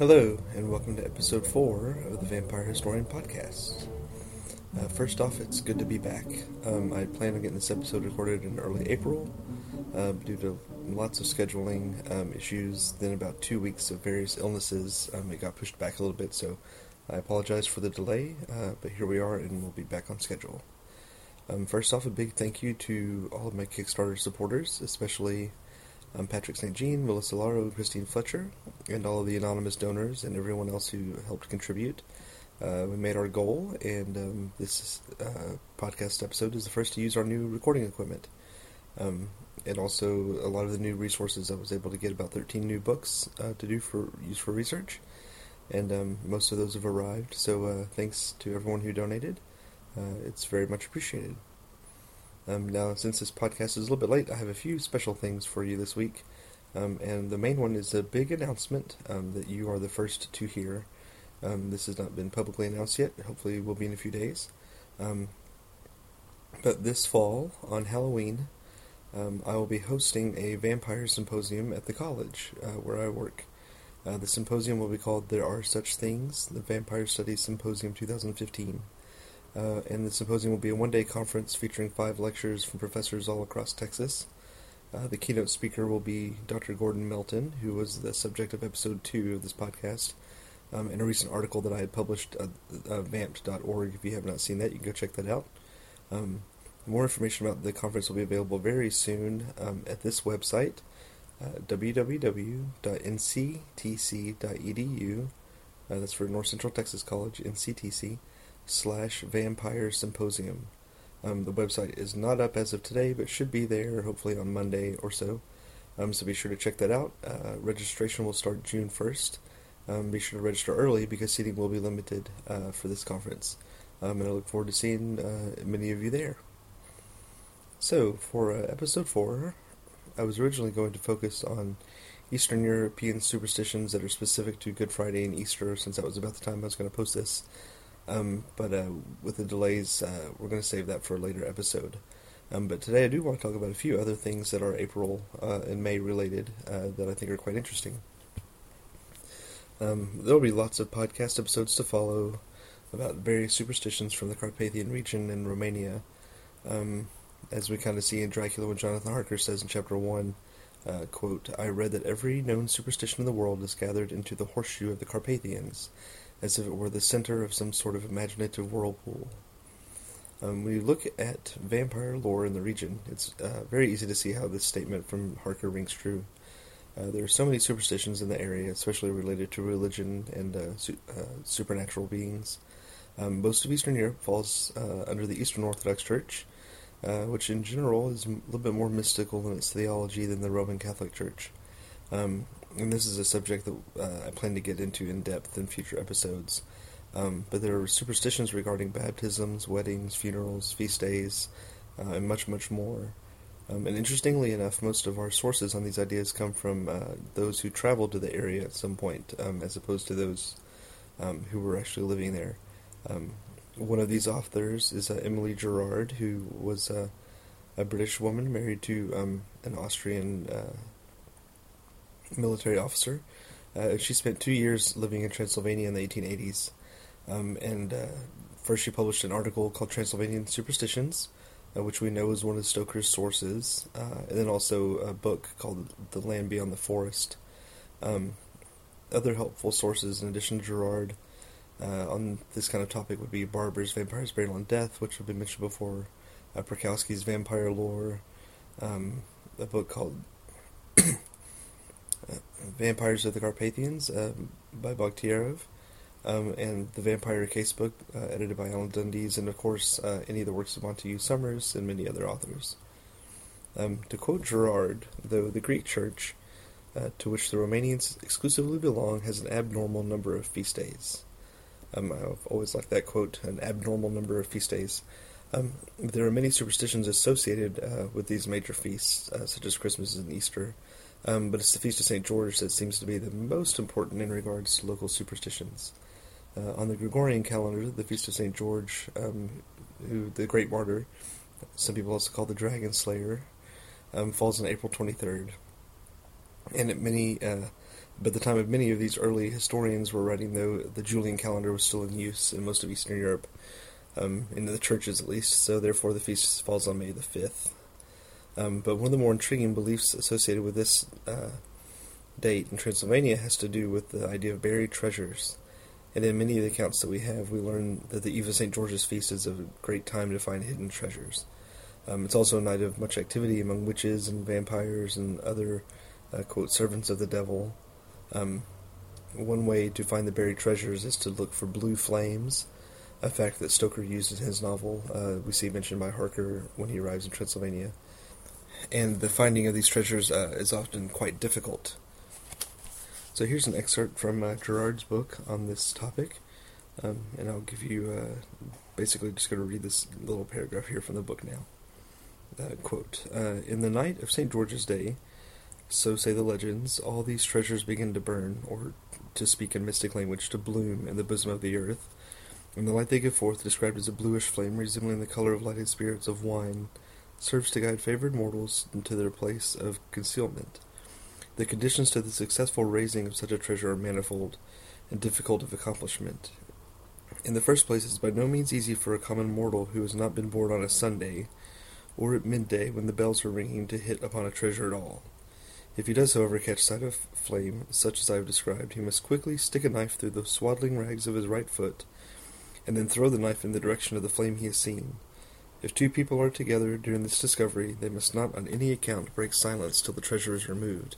Hello, and welcome to episode 4 of the Vampire Historian Podcast. Uh, first off, it's good to be back. Um, I plan on getting this episode recorded in early April uh, due to lots of scheduling um, issues, then about two weeks of various illnesses. Um, it got pushed back a little bit, so I apologize for the delay, uh, but here we are, and we'll be back on schedule. Um, first off, a big thank you to all of my Kickstarter supporters, especially um, Patrick St. Jean, Melissa Laro, Christine Fletcher, and all of the anonymous donors and everyone else who helped contribute. Uh, we made our goal, and um, this uh, podcast episode is the first to use our new recording equipment. Um, and also a lot of the new resources I was able to get about 13 new books uh, to do for use for research, and um, most of those have arrived. So uh, thanks to everyone who donated. Uh, it's very much appreciated. Um, now, since this podcast is a little bit late, I have a few special things for you this week. Um, and the main one is a big announcement um, that you are the first to hear. Um, this has not been publicly announced yet. Hopefully, it will be in a few days. Um, but this fall, on Halloween, um, I will be hosting a vampire symposium at the college uh, where I work. Uh, the symposium will be called There Are Such Things, the Vampire Studies Symposium 2015. Uh, and the symposium will be a one day conference featuring five lectures from professors all across Texas. Uh, the keynote speaker will be Dr. Gordon Melton, who was the subject of episode two of this podcast. Um, in a recent article that I had published at uh, vamped.org. If you have not seen that, you can go check that out. Um, more information about the conference will be available very soon um, at this website, uh, www.nctc.edu. Uh, that's for North Central Texas College, NCTC, slash Vampire Symposium. Um, the website is not up as of today, but should be there hopefully on Monday or so. Um, so be sure to check that out. Uh, registration will start June 1st. Um, be sure to register early because seating will be limited uh, for this conference. Um, and I look forward to seeing uh, many of you there. So, for uh, episode 4, I was originally going to focus on Eastern European superstitions that are specific to Good Friday and Easter, since that was about the time I was going to post this. Um, but uh, with the delays, uh, we're going to save that for a later episode. Um, but today I do want to talk about a few other things that are April uh, and May related uh, that I think are quite interesting. Um, there will be lots of podcast episodes to follow about various superstitions from the Carpathian region in Romania. Um, as we kind of see in Dracula when Jonathan Harker says in chapter 1, uh, quote, I read that every known superstition in the world is gathered into the horseshoe of the Carpathians, as if it were the center of some sort of imaginative whirlpool. Um, when you look at vampire lore in the region, it's uh, very easy to see how this statement from Harker rings true. Uh, there are so many superstitions in the area, especially related to religion and uh, su- uh, supernatural beings. Um, most of Eastern Europe falls uh, under the Eastern Orthodox Church, uh, which in general is a little bit more mystical in its theology than the Roman Catholic Church. Um, and this is a subject that uh, I plan to get into in depth in future episodes. Um, but there are superstitions regarding baptisms, weddings, funerals, feast days, uh, and much, much more. Um, and interestingly enough, most of our sources on these ideas come from uh, those who traveled to the area at some point, um, as opposed to those um, who were actually living there. Um, one of these authors is uh, Emily Gerard, who was uh, a British woman married to um, an Austrian uh, military officer. Uh, she spent two years living in Transylvania in the 1880s. Um, and uh, first, she published an article called Transylvanian Superstitions, uh, which we know is one of Stoker's sources, uh, and then also a book called The Land Beyond the Forest. Um, other helpful sources, in addition to Gerard, uh, on this kind of topic would be Barber's Vampires, Burial, and Death, which have been mentioned before, uh, Perkowski's Vampire Lore, um, a book called Vampires of the Carpathians um, by Bogatyrev, um, and the Vampire Casebook, uh, edited by Alan Dundes, and of course, uh, any of the works of Montague Summers and many other authors. Um, to quote Gerard, though the Greek Church, uh, to which the Romanians exclusively belong, has an abnormal number of feast days. Um, I've always liked that quote, an abnormal number of feast days. Um, there are many superstitions associated uh, with these major feasts, uh, such as Christmas and Easter, um, but it's the Feast of St. George that seems to be the most important in regards to local superstitions. Uh, on the Gregorian calendar, the Feast of St. George, um, who the Great Martyr, some people also call the Dragon Slayer, um, falls on April 23rd. And many uh, By the time of many of these early historians were writing, though, the Julian calendar was still in use in most of Eastern Europe, um, in the churches at least, so therefore the feast falls on May the 5th. Um, but one of the more intriguing beliefs associated with this uh, date in Transylvania has to do with the idea of buried treasures. And in many of the accounts that we have, we learn that the Eve of St. George's feast is a great time to find hidden treasures. Um, it's also a night of much activity among witches and vampires and other, uh, quote, servants of the devil. Um, one way to find the buried treasures is to look for blue flames, a fact that Stoker used in his novel. Uh, we see mentioned by Harker when he arrives in Transylvania. And the finding of these treasures uh, is often quite difficult. So here's an excerpt from uh, Gerard's book on this topic, um, and I'll give you uh, basically just going to read this little paragraph here from the book now. Uh, quote uh, In the night of St. George's Day, so say the legends, all these treasures begin to burn, or to speak in mystic language, to bloom in the bosom of the earth. And the light they give forth, described as a bluish flame resembling the color of lighted spirits of wine, serves to guide favored mortals into their place of concealment. The conditions to the successful raising of such a treasure are manifold and difficult of accomplishment. In the first place, it is by no means easy for a common mortal who has not been born on a Sunday, or at midday when the bells are ringing, to hit upon a treasure at all. If he does, however, catch sight of flame, such as I have described, he must quickly stick a knife through the swaddling rags of his right foot, and then throw the knife in the direction of the flame he has seen. If two people are together during this discovery, they must not on any account break silence till the treasure is removed.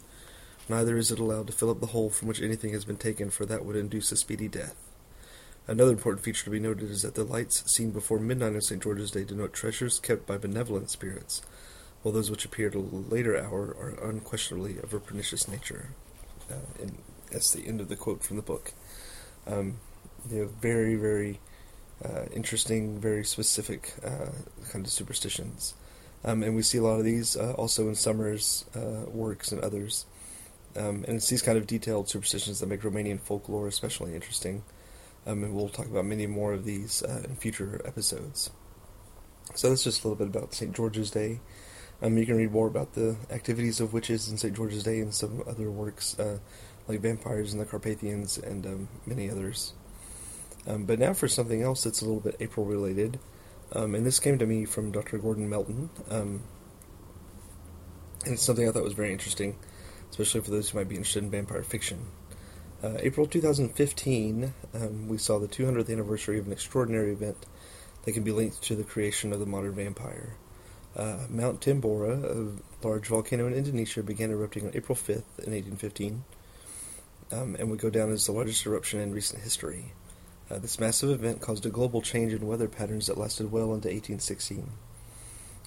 Neither is it allowed to fill up the hole from which anything has been taken, for that would induce a speedy death. Another important feature to be noted is that the lights seen before midnight on St. George's Day denote treasures kept by benevolent spirits, while those which appear at a later hour are unquestionably of a pernicious nature. Uh, and that's the end of the quote from the book. Um, you know, very, very uh, interesting, very specific uh, kind of superstitions. Um, and we see a lot of these uh, also in Summers' uh, works and others. Um, and it's these kind of detailed superstitions that make Romanian folklore especially interesting. Um, and we'll talk about many more of these uh, in future episodes. So that's just a little bit about St. George's Day. Um, you can read more about the activities of witches in St. George's Day and some other works uh, like Vampires and the Carpathians and um, many others. Um, but now for something else that's a little bit April related. Um, and this came to me from Dr. Gordon Melton. Um, and it's something I thought was very interesting, especially for those who might be interested in vampire fiction. Uh, April 2015, um, we saw the 200th anniversary of an extraordinary event that can be linked to the creation of the modern vampire. Uh, Mount Tambora, a large volcano in Indonesia, began erupting on April 5th in 1815, um, and would go down as the largest eruption in recent history. Uh, this massive event caused a global change in weather patterns that lasted well into 1816.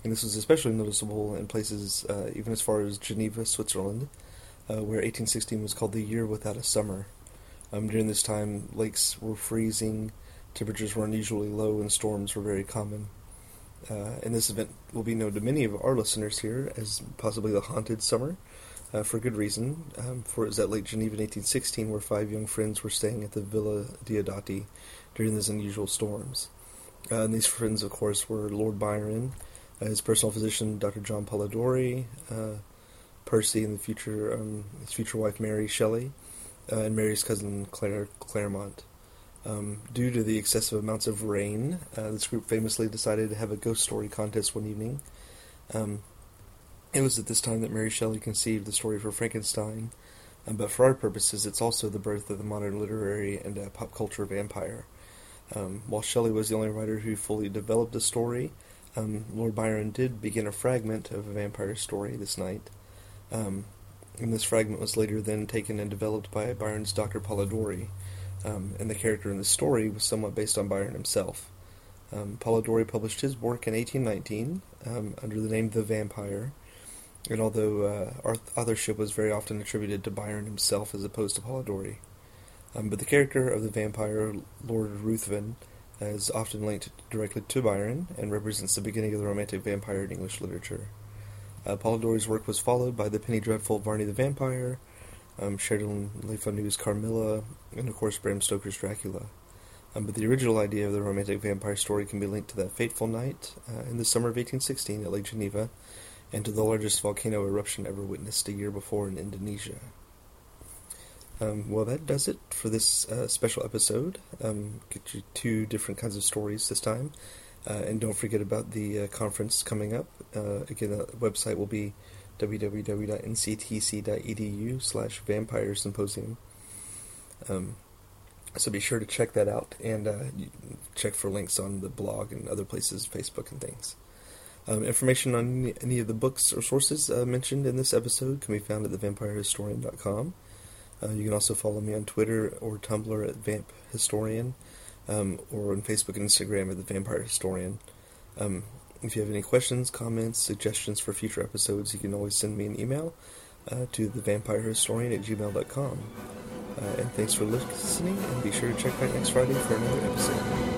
And this was especially noticeable in places uh, even as far as Geneva, Switzerland, uh, where 1816 was called the year without a summer. Um, during this time, lakes were freezing, temperatures were unusually low, and storms were very common. Uh, and this event will be known to many of our listeners here as possibly the haunted summer, uh, for good reason. Um, for it was at Lake Geneva in 1816 where five young friends were staying at the Villa Diodati during these unusual storms. Uh, and these friends, of course, were Lord Byron, uh, his personal physician, Dr. John Polidori, uh, Percy, and the future um, his future wife Mary Shelley, uh, and Mary's cousin Claire Clairmont. Um, due to the excessive amounts of rain, uh, this group famously decided to have a ghost story contest one evening. Um, it was at this time that Mary Shelley conceived the story for Frankenstein, um, but for our purposes, it's also the birth of the modern literary and uh, pop culture vampire. Um, while Shelley was the only writer who fully developed the story, um, Lord Byron did begin a fragment of a vampire story this night. Um, and this fragment was later then taken and developed by Byron's Dr. Polidori, um, and the character in the story was somewhat based on Byron himself. Um, Polidori published his work in 1819 under the name The Vampire, and although uh, authorship was very often attributed to Byron himself as opposed to Polidori. Um, but the character of the vampire Lord Ruthven is often linked directly to Byron and represents the beginning of the romantic vampire in English literature. Uh, Polidori's work was followed by the penny dreadful Varney the Vampire, um, Sheridan Le Fanu's Carmilla, and of course Bram Stoker's Dracula. Um, but the original idea of the romantic vampire story can be linked to that fateful night uh, in the summer of 1816 at Lake Geneva, and to the largest volcano eruption ever witnessed a year before in Indonesia. Um, well, that does it for this uh, special episode. Um, get you two different kinds of stories this time. Uh, and don't forget about the uh, conference coming up. Uh, again, the website will be www.nctc.edu slash vampire symposium. Um, so be sure to check that out and uh, check for links on the blog and other places, Facebook and things. Um, information on any of the books or sources uh, mentioned in this episode can be found at thevampirehistorian.com. Uh, you can also follow me on Twitter or Tumblr at Vamp Historian, um, or on Facebook and Instagram at The Vampire Historian. Um, if you have any questions, comments, suggestions for future episodes, you can always send me an email uh, to thevampirehistorian at gmail.com. Uh, and thanks for listening, and be sure to check back next Friday for another episode.